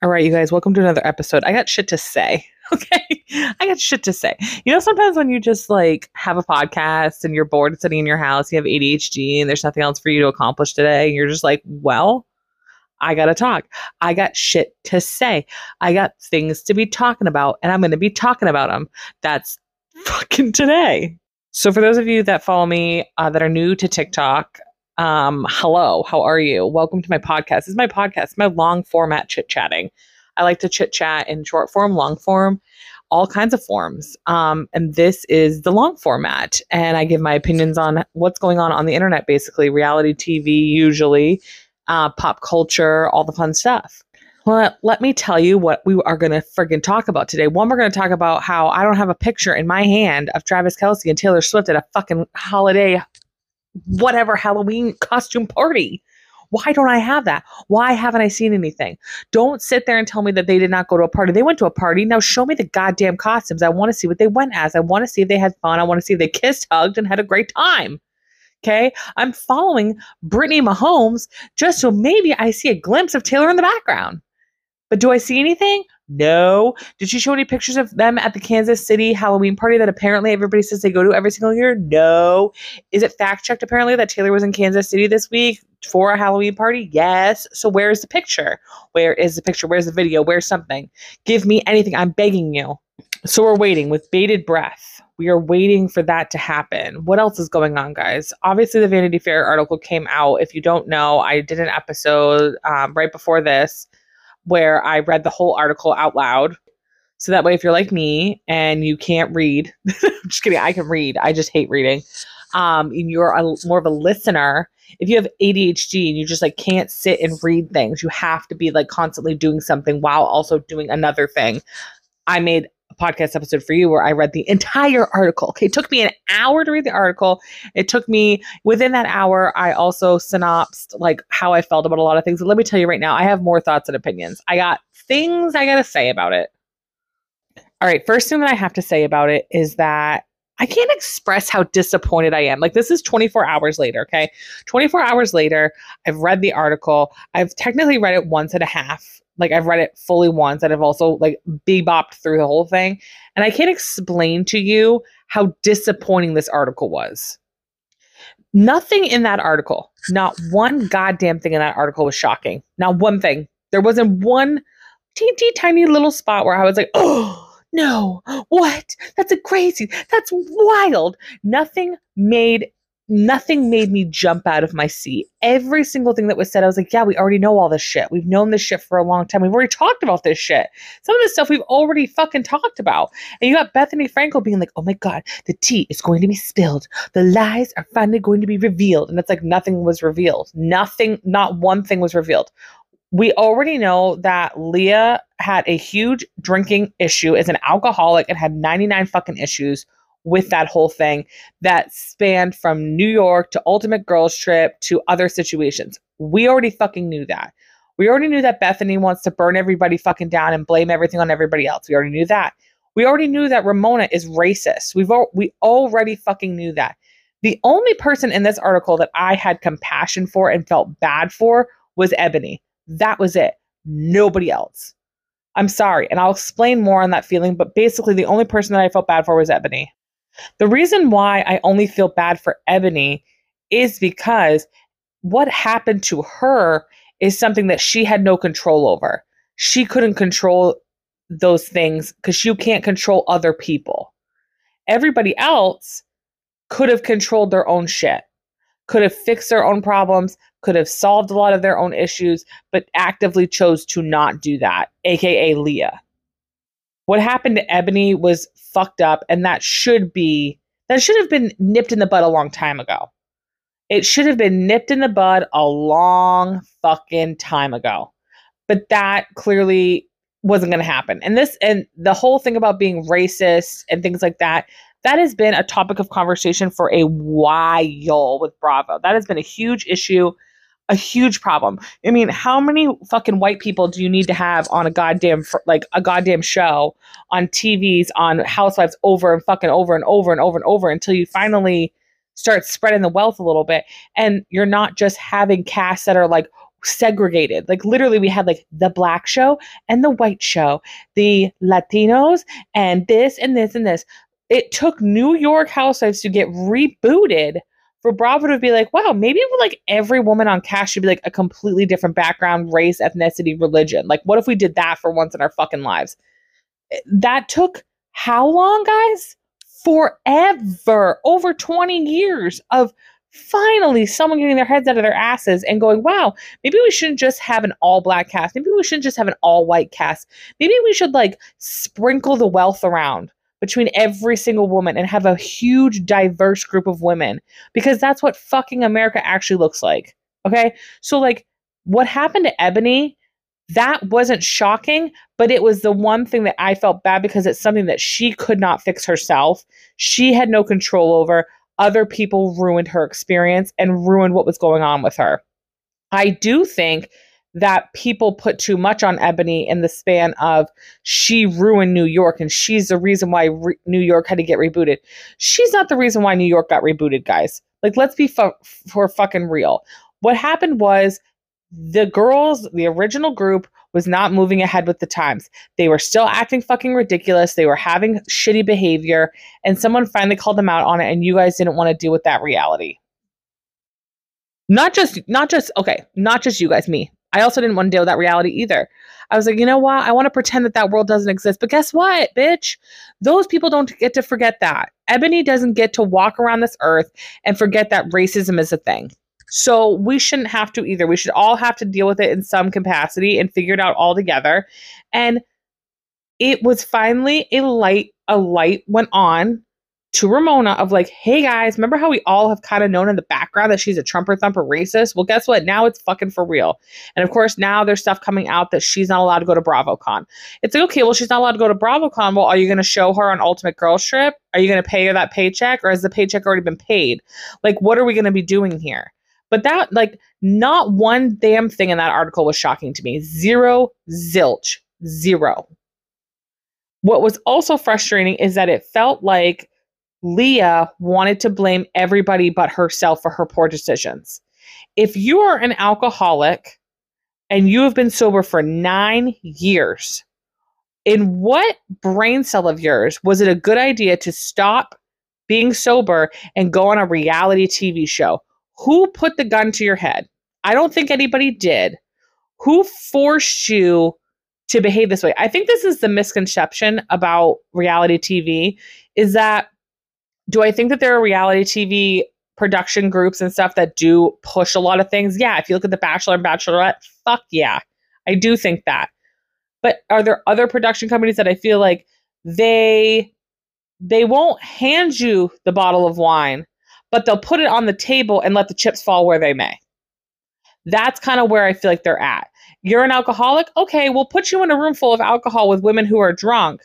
All right, you guys, welcome to another episode. I got shit to say. Okay. I got shit to say. You know, sometimes when you just like have a podcast and you're bored sitting in your house, you have ADHD and there's nothing else for you to accomplish today, and you're just like, well, I got to talk. I got shit to say. I got things to be talking about, and I'm going to be talking about them. That's fucking today. So, for those of you that follow me uh, that are new to TikTok, um, hello, how are you? Welcome to my podcast. This is my podcast, my long format chit chatting. I like to chit chat in short form, long form, all kinds of forms. Um, and this is the long format. And I give my opinions on what's going on on the internet, basically, reality TV, usually, uh, pop culture, all the fun stuff. Well, let me tell you what we are going to friggin' talk about today. One, we're going to talk about how I don't have a picture in my hand of Travis Kelce and Taylor Swift at a fucking holiday, whatever Halloween costume party. Why don't I have that? Why haven't I seen anything? Don't sit there and tell me that they did not go to a party. They went to a party. Now show me the goddamn costumes. I want to see what they went as. I want to see if they had fun. I want to see if they kissed, hugged, and had a great time. Okay. I'm following Brittany Mahomes just so maybe I see a glimpse of Taylor in the background. But do I see anything? No. Did she show any pictures of them at the Kansas City Halloween party that apparently everybody says they go to every single year? No. Is it fact checked apparently that Taylor was in Kansas City this week for a Halloween party? Yes. So where's the picture? Where is the picture? Where's the video? Where's something? Give me anything. I'm begging you. So we're waiting with bated breath. We are waiting for that to happen. What else is going on, guys? Obviously, the Vanity Fair article came out. If you don't know, I did an episode um, right before this where I read the whole article out loud. So that way, if you're like me and you can't read, just kidding, I can read. I just hate reading. Um, and you're a, more of a listener. If you have ADHD and you just like can't sit and read things, you have to be like constantly doing something while also doing another thing. I made a podcast episode for you where I read the entire article. Okay, it took me an hour to read the article. It took me within that hour, I also synopsed like how I felt about a lot of things. And let me tell you right now, I have more thoughts and opinions. I got things I got to say about it. All right, first thing that I have to say about it is that I can't express how disappointed I am. Like, this is 24 hours later, okay? 24 hours later, I've read the article. I've technically read it once and a half. Like, I've read it fully once, and I've also, like, bebopped through the whole thing. And I can't explain to you how disappointing this article was. Nothing in that article, not one goddamn thing in that article was shocking. Not one thing. There wasn't one teeny tiny little spot where I was like, oh, no, what? That's a crazy, that's wild. Nothing made nothing made me jump out of my seat. Every single thing that was said, I was like, yeah, we already know all this shit. We've known this shit for a long time. We've already talked about this shit. Some of this stuff we've already fucking talked about. And you got Bethenny Frankel being like, oh my God, the tea is going to be spilled. The lies are finally going to be revealed. And it's like nothing was revealed. Nothing, not one thing was revealed we already know that Leah had a huge drinking issue as an alcoholic and had 99 fucking issues with that whole thing that spanned from New York to Ultimate Girls Trip to other situations. We already fucking knew that. We already knew that Bethenny wants to burn everybody fucking down and blame everything on everybody else. We already knew that. We already knew that Ramona is racist. We've al- we already fucking knew that. The only person in this article that I had compassion for and felt bad for was Eboni. That was it. Nobody else. I'm sorry. And I'll explain more on that feeling, but basically, the only person that I felt bad for was Eboni. The reason why I only feel bad for Eboni is because what happened to her is something that she had no control over. She couldn't control those things because you can't control other people. Everybody else could have controlled their own shit, could have fixed their own problems, could have solved a lot of their own issues, but actively chose to not do that, aka Leah. What happened to Eboni was fucked up, and that should be that should have been nipped in the bud a long time ago. It should have been nipped in the bud a long fucking time ago. But that clearly wasn't going to happen. And this and the whole thing about being racist and things like that, that has been a topic of conversation for a while with Bravo. That has been a huge issue a huge problem. I mean, how many fucking white people do you need to have on a goddamn like a goddamn show on TVs on Housewives over and fucking over and over and over and over until you finally start spreading the wealth a little bit and you're not just having casts that are like segregated. Like literally we had like the black show and the white show, the Latinos and this and this and this. It took New York Housewives to get rebooted for Bravo to be like, wow, maybe like every woman on cast should be like a completely different background, race, ethnicity, religion. Like, what if we did that for once in our fucking lives? Eh, that took how long, guys? Forever, over 20 years of finally someone getting their heads out of their asses and going, wow, maybe we shouldn't just have an all black cast. Maybe we shouldn't just have an all white cast. Maybe we should like sprinkle the wealth around between every single woman and have a huge diverse group of women because that's what fucking America actually looks like. Okay? So like what happened to Eboni that wasn't shocking, but it was the one thing that I felt bad because it's something that she could not fix herself. She had no control over. Other people ruined her experience and ruined what was going on with her. I do think that people put too much on Eboni in the span of she ruined New York and she's the reason why re- New York had to get rebooted. She's not the reason why New York got rebooted, guys. Like, let's be fu- for fucking real. What happened was the girls, the original group, was not moving ahead with the times. They were still acting fucking ridiculous. They were having shitty behavior, and someone finally called them out on it, and you guys didn't want to deal with that reality. Not just, not just, okay, not just you guys, me. I also didn't want to deal with that reality either. I was like, you know what? I want to pretend that that world doesn't exist. But guess what, bitch? Those people don't get to forget that. Eboni doesn't get to walk around this earth and forget that racism is a thing. So we shouldn't have to either. We should all have to deal with it in some capacity and figure it out all together. And it was finally a light, a light went on to Ramona of like, hey guys, remember how we all have kind of known in the background that she's a Trumper thumper racist? Well, guess what? Now it's fucking for real. And of course, now there's stuff coming out that she's not allowed to go to BravoCon. It's like, okay, well, she's not allowed to go to BravoCon. Well, are you going to show her on Ultimate Girls Trip? Are you going to pay her that paycheck or has the paycheck already been paid? Like, what are we going to be doing here? But that, like, not one damn thing in that article was shocking to me. Zero, zilch, zero. What was also frustrating is that it felt like Leah wanted to blame everybody but herself for her poor decisions. If you are an alcoholic and you have been sober for nine years, in what brain cell of yours was it a good idea to stop being sober and go on a reality TV show? Who put the gun to your head? I don't think anybody did. Who forced you to behave this way? I think this is the misconception about reality TV is that do I think that there are reality TV production groups and stuff that do push a lot of things? Yeah. If you look at The Bachelor and Bachelorette, fuck yeah. I do think that. But are there other production companies that I feel like they they won't hand you the bottle of wine, but they'll put it on the table and let the chips fall where they may. That's kind of where I feel like they're at. You're an alcoholic? Okay, we'll put you in a room full of alcohol with women who are drunk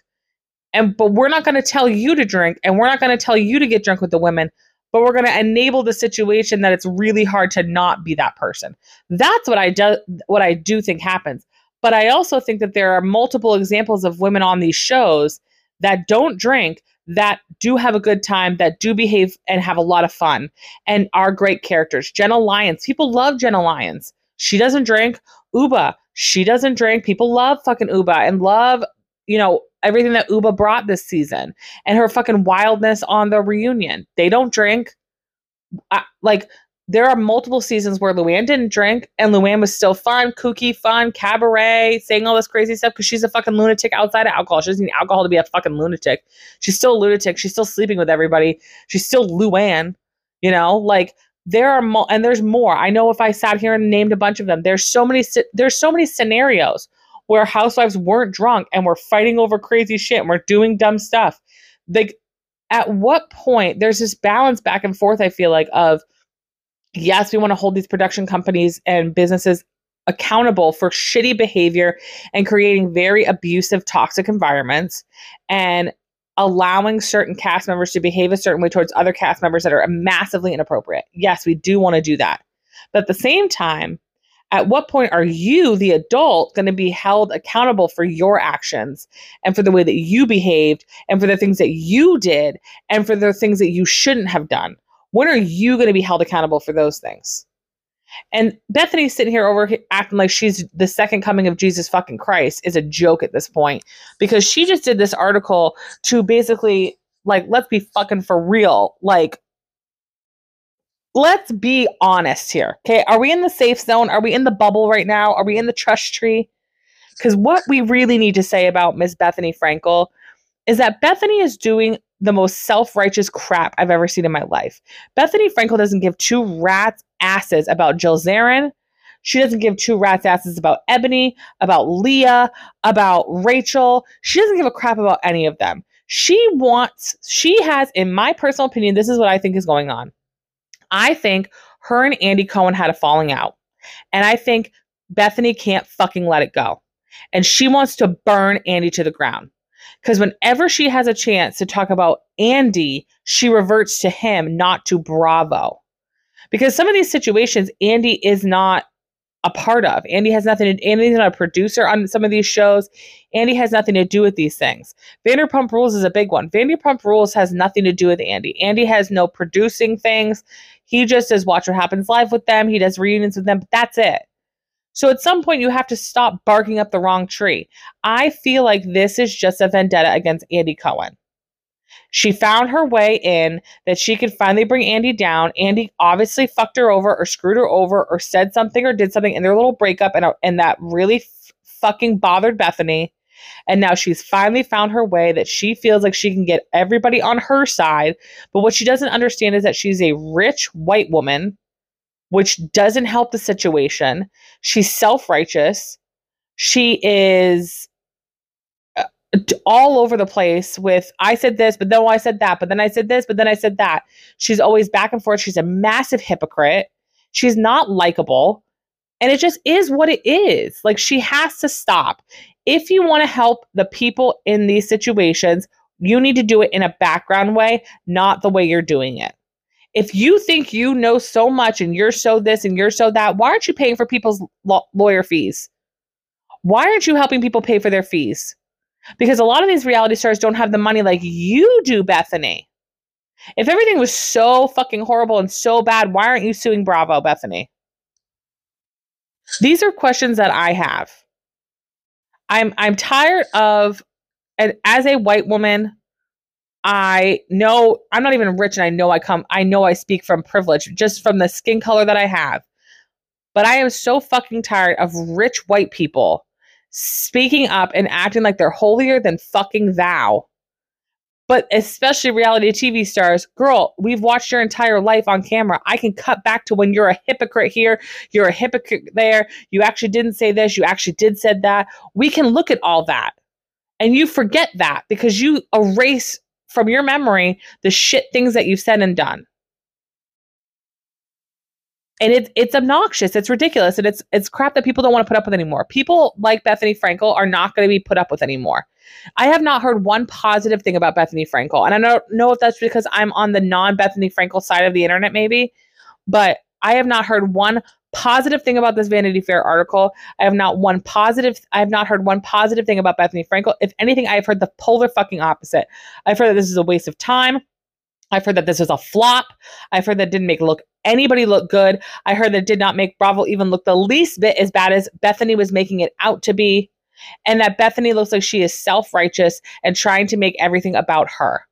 and but we're not going to tell you to drink and we're not going to tell you to get drunk with the women but we're going to enable the situation that it's really hard to not be that person. That's what i do what i do think happens. But i also think that there are multiple examples of women on these shows that don't drink that do have a good time that do behave and have a lot of fun and are great characters. Jenna lyons people love jenna lyons. She doesn't drink Ubah, she doesn't drink. People love fucking Ubah and love you know everything that Ubah brought this season and her fucking wildness on the reunion. They don't drink. I, like there are multiple seasons where Luann didn't drink and Luann was still fun, kooky, fun, cabaret, saying all this crazy stuff because she's a fucking lunatic outside of alcohol. She doesn't need alcohol to be a fucking lunatic. She's still a lunatic. She's still sleeping with everybody. She's still Luann. You know, like there are mo- and there's more. I know if I sat here and named a bunch of them, there's so many. There's so many scenarios where housewives weren't drunk and were fighting over crazy shit and were doing dumb stuff. Like, at what point there's this balance back and forth, I feel like, of yes, we want to hold these production companies and businesses accountable for shitty behavior and creating very abusive, toxic environments and allowing certain cast members to behave a certain way towards other cast members that are massively inappropriate. Yes, we do want to do that. But at the same time, at what point are you, the adult, going to be held accountable for your actions and for the way that you behaved and for the things that you did and for the things that you shouldn't have done? When are you going to be held accountable for those things? And Bethenny's sitting here over acting like she's the second coming of Jesus fucking Christ is a joke at this point because she just did this article to basically like let's be fucking for real. Like let's be honest here. Okay. Are we in the safe zone? Are we in the bubble right now? Are we in the trust tree? Because what we really need to say about Miss Bethenny Frankel is that Bethenny is doing the most self righteous crap I've ever seen in my life. Bethenny Frankel doesn't give two rats asses about Jill Zarin. She doesn't give two rats asses about Eboni, about Leah, about Rachel. She doesn't give a crap about any of them. She wants, she has, in my personal opinion, this is what I think is going on. I think her and Andy Cohen had a falling out. And I think Bethenny can't fucking let it go. And she wants to burn Andy to the ground. Because whenever she has a chance to talk about Andy, she reverts to him, not to Bravo. Because some of these situations, Andy is not a part of. Andy has nothing to Andy's not a producer on some of these shows. Andy has nothing to do with these things. Vanderpump Rules is a big one. Vanderpump Rules has nothing to do with Andy. Andy has no producing things. He just does Watch What Happens Live with them. He does reunions with them, but that's it. So at some point, you have to stop barking up the wrong tree. I feel like this is just a vendetta against Andy Cohen. She found her way in that she could finally bring Andy down. Andy obviously fucked her over or screwed her over or said something or did something in their little breakup, and, uh, and that really f- fucking bothered Bethenny. And now she's finally found her way that she feels like she can get everybody on her side. But what she doesn't understand is that she's a rich white woman, which doesn't help the situation. She's self righteous. She is all over the place with I said this, but then oh, I said that, but then I said this, but then I said that. She's always back and forth. She's a massive hypocrite. She's not likable. And it just is what it is. Like she has to stop. If you want to help the people in these situations, you need to do it in a background way, not the way you're doing it. If you think you know so much and you're so this and you're so that, why aren't you paying for people's lawyer fees? Why aren't you helping people pay for their fees? Because a lot of these reality stars don't have the money like you do, Bethenny. If everything was so fucking horrible and so bad, why aren't you suing Bravo, Bethenny? These are questions that I have. I'm I'm tired of and as a white woman, I know I'm not even rich and I know I come I know I speak from privilege just from the skin color that I have. But I am so fucking tired of rich white people speaking up and acting like they're holier than fucking thou. But especially reality TV stars, girl, we've watched your entire life on camera. I can cut back to when you're a hypocrite here, you're a hypocrite there, you actually didn't say this, you actually did said that. We can look at all that. And you forget that because you erase from your memory the shit things that you've said and done and it's it's obnoxious. It's ridiculous. And it's it's crap that people don't want to put up with anymore. People like bethenny frankel are not going to be put up with anymore. I have not heard one positive thing about bethenny frankel. And i don't know if that's because i'm on the non-bethenny frankel side of the internet maybe but i have not heard one positive thing about this vanity fair article. I have not one positive i have not heard one positive thing about bethenny frankel. If anything i've heard the polar fucking opposite. I've heard that this is a waste of time I've heard that this was a flop. I've heard that didn't make look anybody look good. I heard that did not make Bravo even look the least bit as bad as Bethenny was making it out to be. And that Bethenny looks like she is self righteous and trying to make everything about her.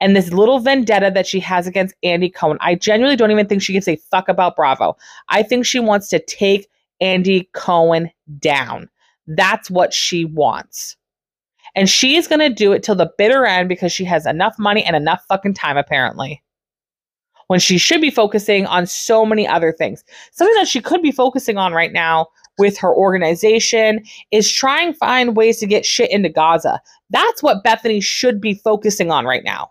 And this little vendetta that she has against Andy Cohen, I genuinely don't even think she gives a fuck about Bravo. I think she wants to take Andy Cohen down. That's what she wants. And she's going to do it till the bitter end because she has enough money and enough fucking time, apparently. When she should be focusing on so many other things. Something that she could be focusing on right now with her organization is trying find ways to get shit into Gaza. That's what Bethenny should be focusing on right now.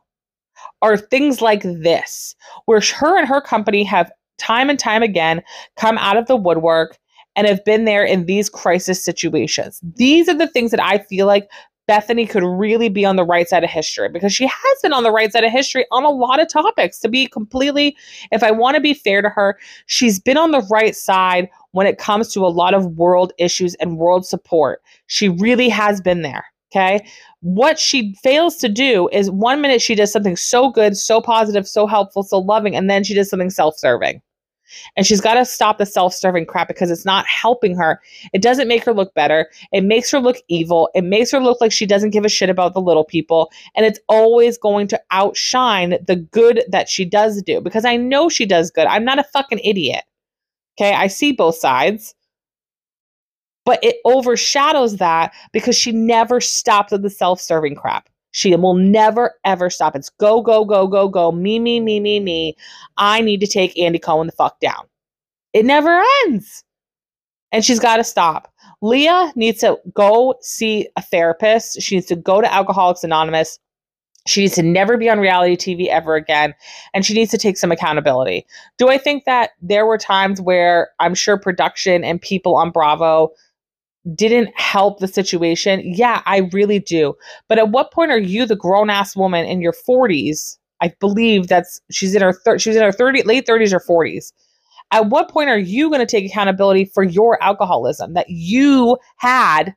Are things like this, where her and her company have time and time again come out of the woodwork and have been there in these crisis situations. These are the things that I feel like Bethenny could really be on the right side of history because she has been on the right side of history on a lot of topics. To be completely, if I want to be fair to her, she's been on the right side when it comes to a lot of world issues and world support. She really has been there. Okay. What she fails to do is one minute she does something so good, so positive, so helpful, so loving, and then she does something self serving. And she's got to stop the self serving crap because it's not helping her. It doesn't make her look better. It makes her look evil. It makes her look like she doesn't give a shit about the little people. And it's always going to outshine the good that she does do because I know she does good. I'm not a fucking idiot. Okay. I see both sides. But it overshadows that because she never stops the self serving crap. She will never ever stop. It's go, go, go, go, go. Me, me, me, me, me. I need to take Andy Cohen the fuck down. It never ends. And she's got to stop. Leah needs to go see a therapist. She needs to go to Alcoholics Anonymous. She needs to never be on reality TV ever again. And she needs to take some accountability. Do I think that there were times where I'm sure production and people on Bravo didn't help the situation. Yeah, I really do. But at what point are you the grown ass woman in your 40s? I believe that's she's in her thir- she's in her 30 late 30s or 40s. At what point are you going to take accountability for your alcoholism that you had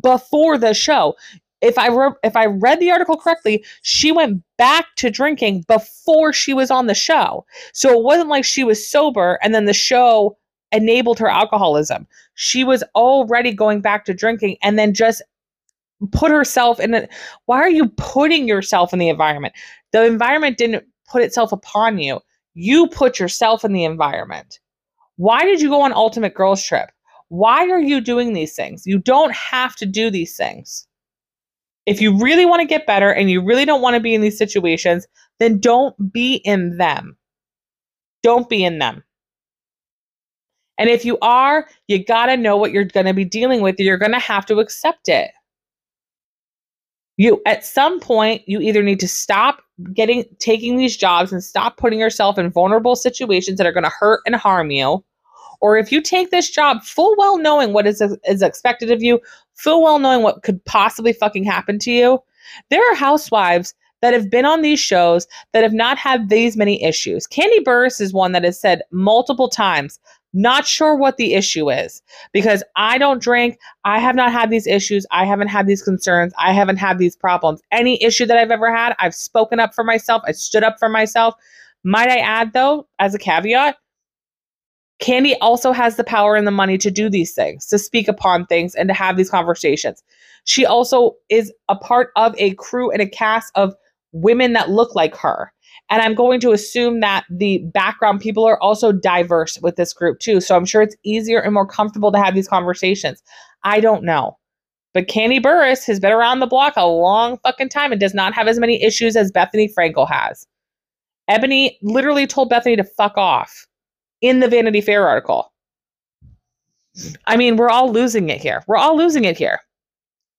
before the show? If I re- if I read the article correctly, she went back to drinking before she was on the show. So it wasn't like she was sober and then the show enabled her alcoholism. She was already going back to drinking and then just put herself in it. Why are you putting yourself in the environment? The environment didn't put itself upon you. You put yourself in the environment. Why did you go on Ultimate Girls Trip? Why are you doing these things? You don't have to do these things. If you really want to get better and you really don't want to be in these situations, then don't be in them. Don't be in them. And if you are, you got to know what you're going to be dealing with. You're going to have to accept it. You at some point you either need to stop getting taking these jobs and stop putting yourself in vulnerable situations that are going to hurt and harm you. Or if you take this job full well knowing what is is expected of you, full well knowing what could possibly fucking happen to you. There are housewives that have been on these shows that have not had these many issues. Kandi Burruss is one that has said multiple times, not sure what the issue is because I don't drink. I have not had these issues. I haven't had these concerns. I haven't had these problems. Any issue that I've ever had, I've spoken up for myself. I stood up for myself. Might I add, though, as a caveat, Kandi also has the power and the money to do these things, to speak upon things, and to have these conversations. She also is a part of a crew and a cast of women that look like her. And I'm going to assume that the background people are also diverse with this group too. So I'm sure it's easier and more comfortable to have these conversations. I don't know. But Kandi Burruss has been around the block a long fucking time and does not have as many issues as Bethenny Frankel has. Eboni literally told Bethenny to fuck off in the Vanity Fair article. I mean, we're all losing it here. We're all losing it here.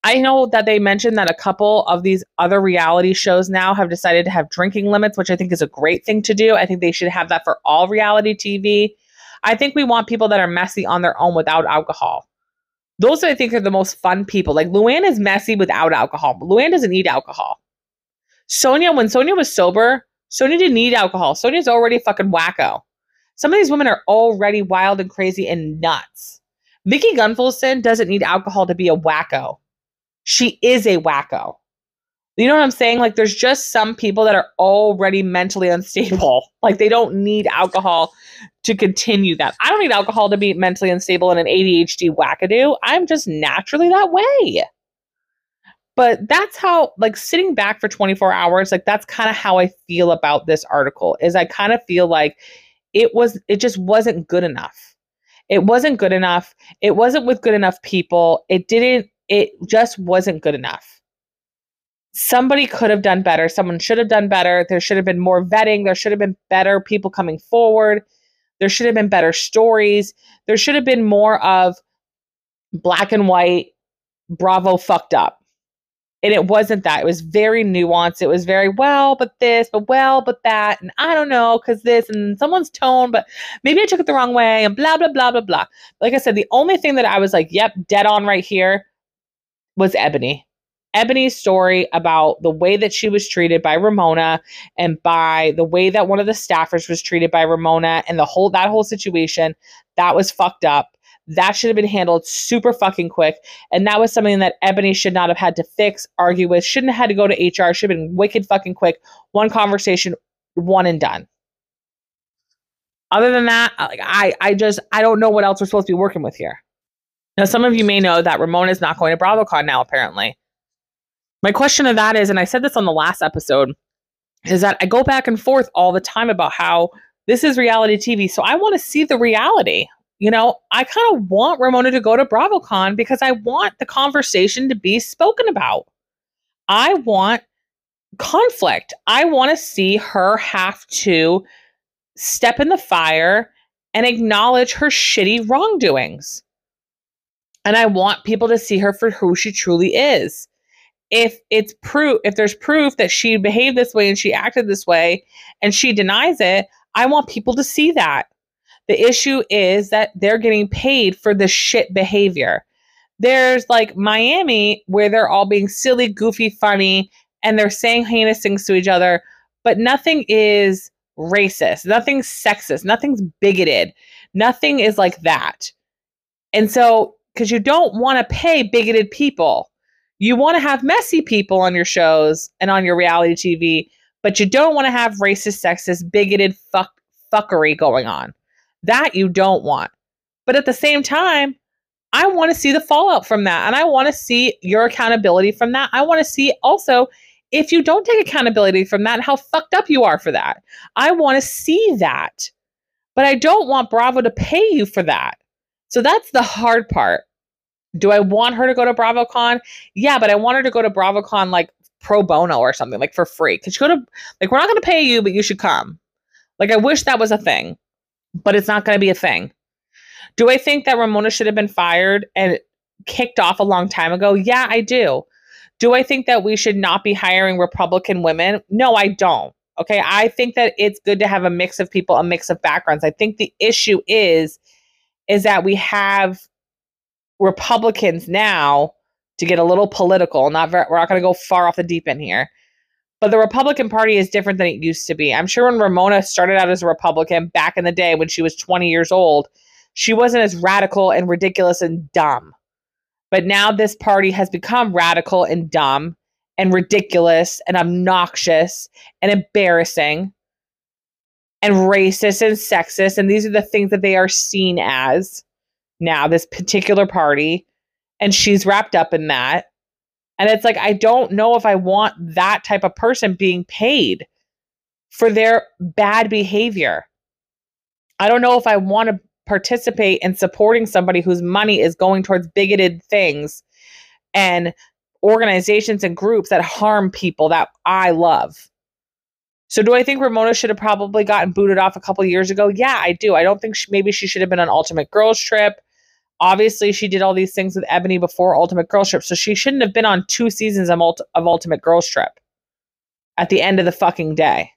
I know that they mentioned that a couple of these other reality shows now have decided to have drinking limits, which I think is a great thing to do. I think they should have that for all reality TV. I think we want people that are messy on their own without alcohol. Those I think are the most fun people. Like Luann is messy without alcohol. Luann doesn't need alcohol. Sonja, when Sonja was sober, Sonja didn't need alcohol. Sonja's already fucking wacko. Some of these women are already wild and crazy and nuts. Vicki Gunvalson doesn't need alcohol to be a wacko she is a wacko. You know what I'm saying? Like, there's just some people that are already mentally unstable. Like, they don't need alcohol to continue that. I don't need alcohol to be mentally unstable and an ADHD wackadoo. I'm just naturally that way. But that's how, like, sitting back for 24 hours, like, that's kind of how I feel about this article. Is I kind of feel like it was, it just wasn't good enough. It wasn't good enough. It wasn't with good enough people. It didn't it just wasn't good enough. Somebody could have done better. Someone should have done better. There should have been more vetting. There should have been better people coming forward. There should have been better stories. There should have been more of black and white, Bravo fucked up. And it wasn't that. It was very nuanced. It was very well, but this, but well, but that. And I don't know, because this and someone's tone, but maybe I took it the wrong way and blah, blah, blah, blah, blah. Like I said, the only thing that I was like, yep, dead on right here was Eboni. Eboni's story about the way that she was treated by Ramona and by the way that one of the staffers was treated by Ramona and the whole that whole situation that was fucked up. That should have been handled super fucking quick. And that was something that Eboni should not have had to fix, argue with, shouldn't have had to go to HR, should have been wicked fucking quick. One conversation, one and done. Other than that, like I I just I don't know what else we're supposed to be working with here. Now, some of you may know that Ramona is not going to BravoCon now, apparently. My question of that is, and I said this on the last episode, is that I go back and forth all the time about how this is reality TV. So I want to see the reality. You know, I kind of want Ramona to go to BravoCon because I want the conversation to be spoken about. I want conflict. I want to see her have to step in the fire and acknowledge her shitty wrongdoings. And I want people to see her for who she truly is. If it's proof, if there's proof that she behaved this way and she acted this way and she denies it, I want people to see that. The issue is that they're getting paid for the shit behavior. There's like Miami where they're all being silly, goofy, funny, and they're saying heinous things to each other, but nothing is racist, nothing's sexist, nothing's bigoted, nothing is like that. And so because you don't want to pay bigoted people. You want to have messy people on your shows and on your reality TV, but you don't want to have racist, sexist, bigoted fuck fuckery going on. That you don't want. But at the same time, I want to see the fallout from that. And I want to see your accountability from that. I want to see also if you don't take accountability from that, how fucked up you are for that. I want to see that. But I don't want Bravo to pay you for that. So that's the hard part. Do I want her to go to BravoCon? Yeah, but I want her to go to BravoCon like pro bono or something, like for free. Could you go to like we're not gonna pay you, but you should come. Like I wish that was a thing, but it's not gonna be a thing. Do I think that Ramona should have been fired and kicked off a long time ago? Yeah, I do. Do I think that we should not be hiring Republican women? No, I don't. Okay. I think that it's good to have a mix of people, a mix of backgrounds. I think the issue is, is that we have Republicans now to get a little political. Not very, we're not going to go far off the deep end here, but the Republican Party is different than it used to be. I'm sure when Ramona started out as a Republican back in the day when she was 20 years old, she wasn't as radical and ridiculous and dumb. But now this party has become radical and dumb and ridiculous and obnoxious and embarrassing and racist and sexist. And these are the things that they are seen as now, this particular party, and she's wrapped up in that. And it's like, I don't know if I want that type of person being paid for their bad behavior. I don't know if I want to participate in supporting somebody whose money is going towards bigoted things and organizations and groups that harm people that I love. So do I think Ramona should have probably gotten booted off a couple years ago? Yeah, I do. I don't think she, maybe she should have been on Ultimate Girls Trip. Obviously, she did all these things with Eboni before Ultimate Girls Trip, so she shouldn't have been on two seasons of, of Ultimate Girls Trip at the end of the fucking day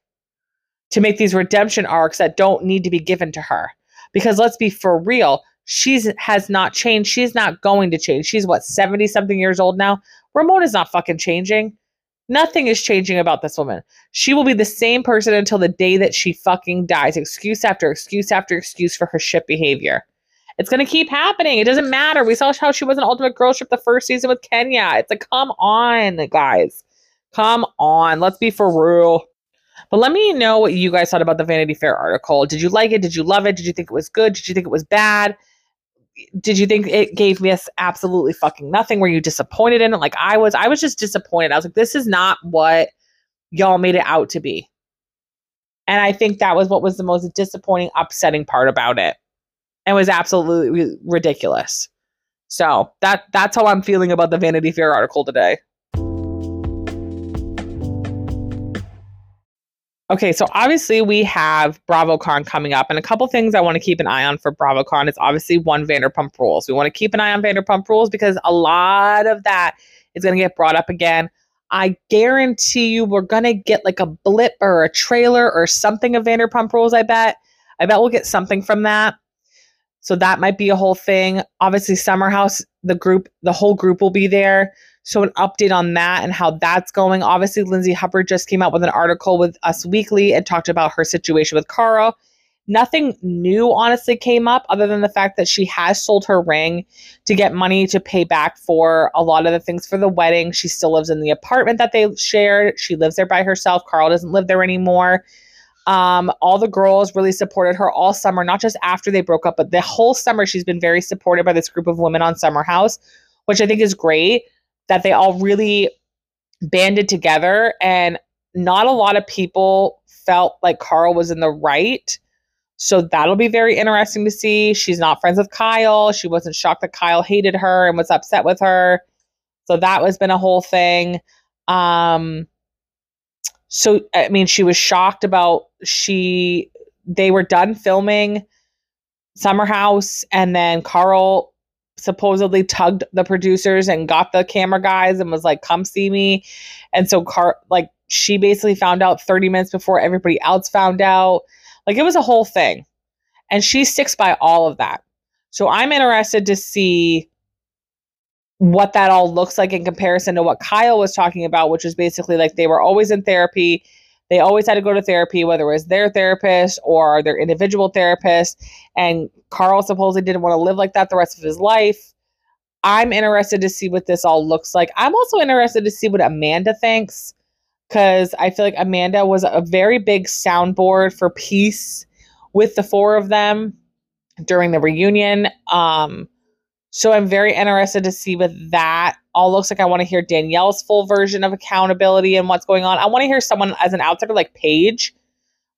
to make these redemption arcs that don't need to be given to her. Because let's be for real, she's has not changed. She's not going to change. She's what, 70 something years old now? Ramona's not fucking changing. Nothing is changing about this woman. She will be the same person until the day that she fucking dies. Excuse after excuse after excuse for her shit behavior. It's going to keep happening. It doesn't matter. We saw how she was an ultimate girl trip the first season with Kenya. It's like, come on, guys. Come on. Let's be for real. But let me know what you guys thought about the Vanity Fair article. Did you like it? Did you love it? Did you think it was good? Did you think it was bad? Did you think it gave me absolutely fucking nothing? Were you disappointed in it? Like I was. I was just disappointed. I was like, this is not what y'all made it out to be. And I think that was what was the most disappointing, upsetting part about it and was absolutely ridiculous. So that that's how I'm feeling about the Vanity Fair article today. Okay, so obviously we have BravoCon coming up, and a couple things I want to keep an eye on for BravoCon is obviously one Vanderpump Rules. We want to keep an eye on Vanderpump Rules because a lot of that is going to get brought up again. I guarantee you we're going to get like a blip or a trailer or something of Vanderpump Rules, I bet. I bet we'll get something from that. So that might be a whole thing. Obviously, Summer House, the group, the whole group will be there. So, an update on that and how that's going. Obviously, Lindsay Hubbard just came out with an article with Us Weekly and talked about her situation with Carl. Nothing new, honestly, came up other than the fact that she has sold her ring to get money to pay back for a lot of the things for the wedding. She still lives in the apartment that they shared. She lives there by herself. Carl doesn't live there anymore. Um, all the girls really supported her all summer, not just after they broke up, but the whole summer she's been very supported by this group of women on Summer House, which I think is great that they all really banded together and not a lot of people felt like Carl was in the right so that'll be very interesting to see. She's not friends with Kyle. She wasn't shocked that Kyle hated her and was upset with her. So that was been a whole thing. Um so I mean she was shocked about she they were done filming Summer House and then Carl supposedly tugged the producers and got the camera guys and was like come see me. And so Car like she basically found out 30 minutes before everybody else found out like it was a whole thing. And she sticks by all of that. So I'm interested to see what that all looks like in comparison to what Kyle was talking about, which is basically like they were always in therapy. They always had to go to therapy, whether it was their therapist or their individual therapist. And Carl supposedly didn't want to live like that the rest of his life. I'm interested to see what this all looks like. I'm also interested to see what Amanda thinks because I feel like Amanda was a very big soundboard for peace with the four of them during the reunion. Um, so I'm very interested to see what that all looks like. I want to hear Danielle's full version of accountability and what's going on. I want to hear someone as an outsider like Paige,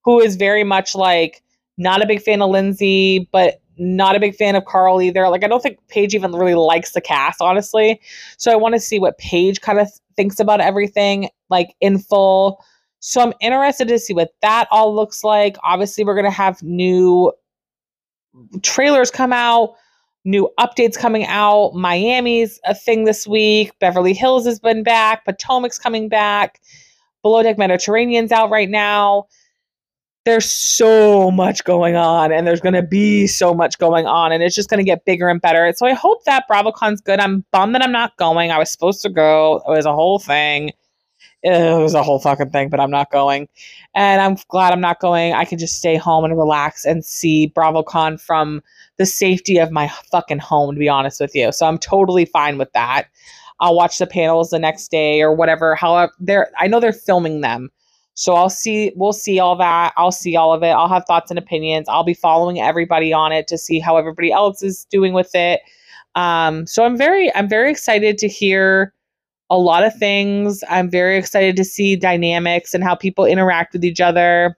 who is very much like not a big fan of Lindsay, but not a big fan of Carl either. Like I don't think Paige even really likes the cast, honestly. So I want to see what Paige kind of thinks about everything like in full. So I'm interested to see what that all looks like. Obviously, we're to have new trailers come out, new updates coming out. Miami's a thing this week. Beverly Hills has been back. Potomac's coming back. Below Deck Mediterranean's out right now. There's so much going on, and there's going to be so much going on, and it's just going to get bigger and better. So I hope that BravoCon's good. I'm bummed that I'm not going. I was supposed to go. It was a whole thing it was a whole fucking thing, but I'm not going. And I'm glad I'm not going. I can just stay home and relax and see BravoCon from the safety of my fucking home, to be honest with you. So I'm totally fine with that. I'll watch the panels the next day or whatever. However, they're I know they're filming them. So I'll see we'll see all that. I'll see all of it. I'll have thoughts and opinions. I'll be following everybody on it to see how everybody else is doing with it. Um, so I'm very I'm very excited to hear a lot of things. I'm very excited to see dynamics and how people interact with each other.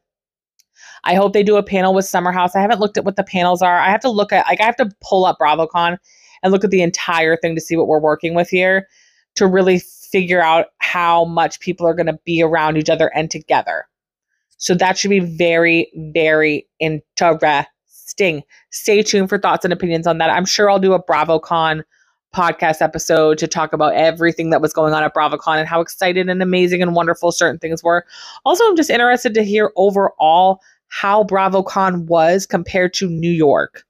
I hope they do a panel with Summer House. I haven't looked at what the panels are. I have to look at like I have to pull up BravoCon and look at the entire thing to see what we're working with here to really figure out how much people are going to be around each other and together. So that should be very very interesting. Stay tuned for thoughts and opinions on that. I'm sure I'll do a BravoCon podcast episode to talk about everything that was going on at BravoCon and how excited and amazing and wonderful certain things were. Also, I'm just interested to hear overall how BravoCon was compared to New York,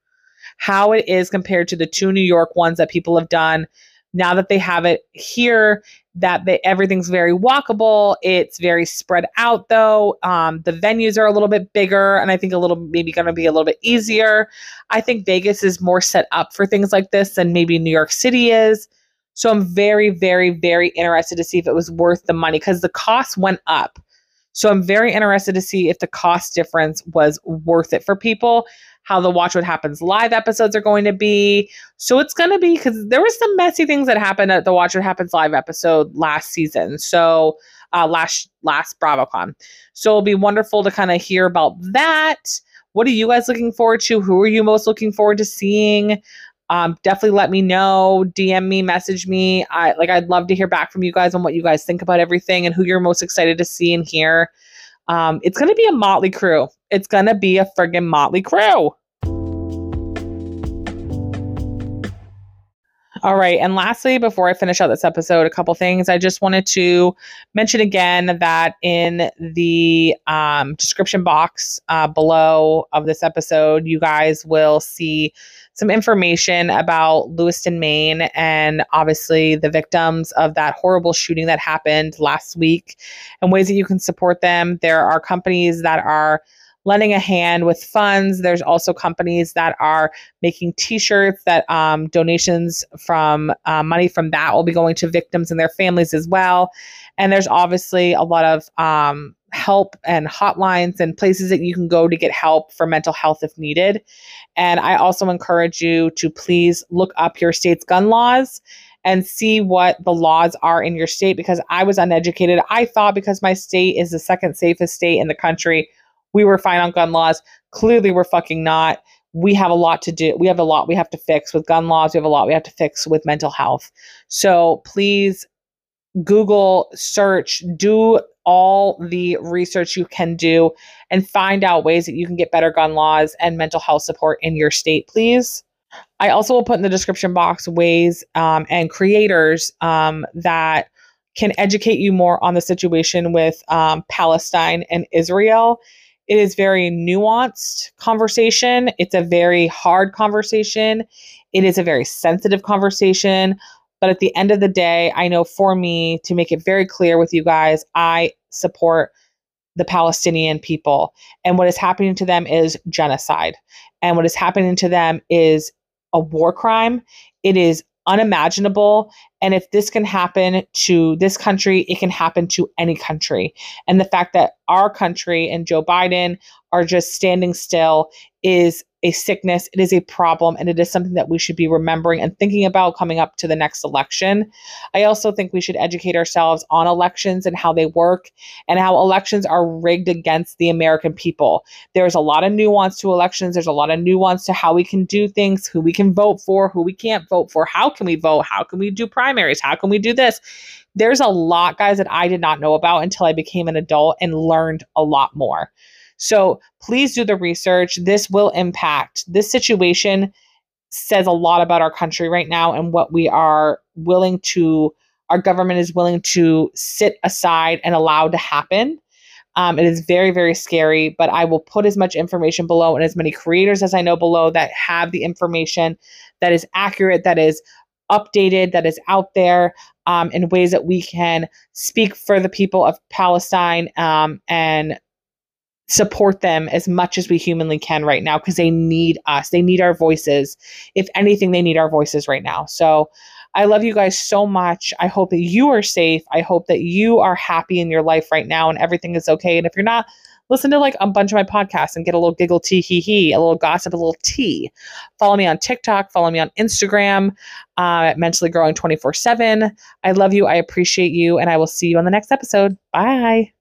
how it is compared to the two New York ones that people have done. Now that they have it here, that they, everything's very walkable. It's very spread out though. Um, the venues are a little bit bigger and I think a little maybe going to be a little bit easier. I think Vegas is more set up for things like this than maybe New York City is. So I'm very, very, very interested to see if it was worth the money because the cost went up. So I'm very interested to see if the cost difference was worth it for people how the Watch What Happens live episodes are going to be. So it's going to be because there was some messy things that happened at the Watch What Happens live episode last season. So uh, last last BravoCon. So it'll be wonderful to kind of hear about that. What are you guys looking forward to? Who are you most looking forward to seeing? Um, definitely let me know. DM me, message me. I like. I'd love to hear back from you guys on what you guys think about everything and who you're most excited to see and hear. Um, it's gonna be a motley crew. It's gonna be a friggin' motley crew. All right. And lastly, before I finish out this episode, a couple things. I just wanted to mention again that in the um, description box uh, below of this episode, you guys will see some information about Lewiston, Maine, and obviously the victims of that horrible shooting that happened last week and ways that you can support them. There are companies that are lending a hand with funds. There's also companies that are making T-shirts that um, donations from uh, money from that will be going to victims and their families as well. And there's obviously a lot of um, help and hotlines and places that you can go to get help for mental health if needed. And I also encourage you to please look up your state's gun laws and see what the laws are in your state because I was uneducated. I thought because my state is the second safest state in the country, we were fine on gun laws. Clearly, we're fucking not. We have a lot to do. We have a lot we have to fix with gun laws. We have a lot we have to fix with mental health. So please Google search, do all the research you can do, and find out ways that you can get better gun laws and mental health support in your state, please. I also will put in the description box ways um, and creators um, that can educate you more on the situation with um, Palestine and Israel. It is very nuanced conversation. It's a very hard conversation. It is a very sensitive conversation. But at the end of the day, I know for me, to make it very clear with you guys, I support the Palestinian people. And what is happening to them is genocide. And what is happening to them is a war crime. It is unimaginable. And if this can happen to this country, it can happen to any country. And the fact that our country and Joe Biden are just standing still is a sickness, it is a problem, and it is something that we should be remembering and thinking about coming up to the next election. I also think we should educate ourselves on elections and how they work and how elections are rigged against the American people. There's a lot of nuance to elections, there's a lot of nuance to how we can do things, who we can vote for, who we can't vote for, how can we vote, how can we do primaries, how can we do this. There's a lot, guys, that I did not know about until I became an adult and learned a lot more. So please do the research. This will impact this situation says a lot about our country right now and what we are willing to our government is willing to sit aside and allow to happen. Um, it is very, very scary, but I will put as much information below and as many creators as I know below that have the information that is accurate, that is updated, that is out there um, in ways that we can speak for the people of Palestine um, and support them as much as we humanly can right now because they need us. They need our voices. If anything, they need our voices right now. So I love you guys so much. I hope that you are safe. I hope that you are happy in your life right now and everything is okay. And if you're not, listen to like a bunch of my podcasts and get a little giggle tee hee hee, a little gossip, a little tea. Follow me on TikTok, follow me on Instagram uh, at mentally growing 24 7. I love you. I appreciate you. And I will see you on the next episode. Bye.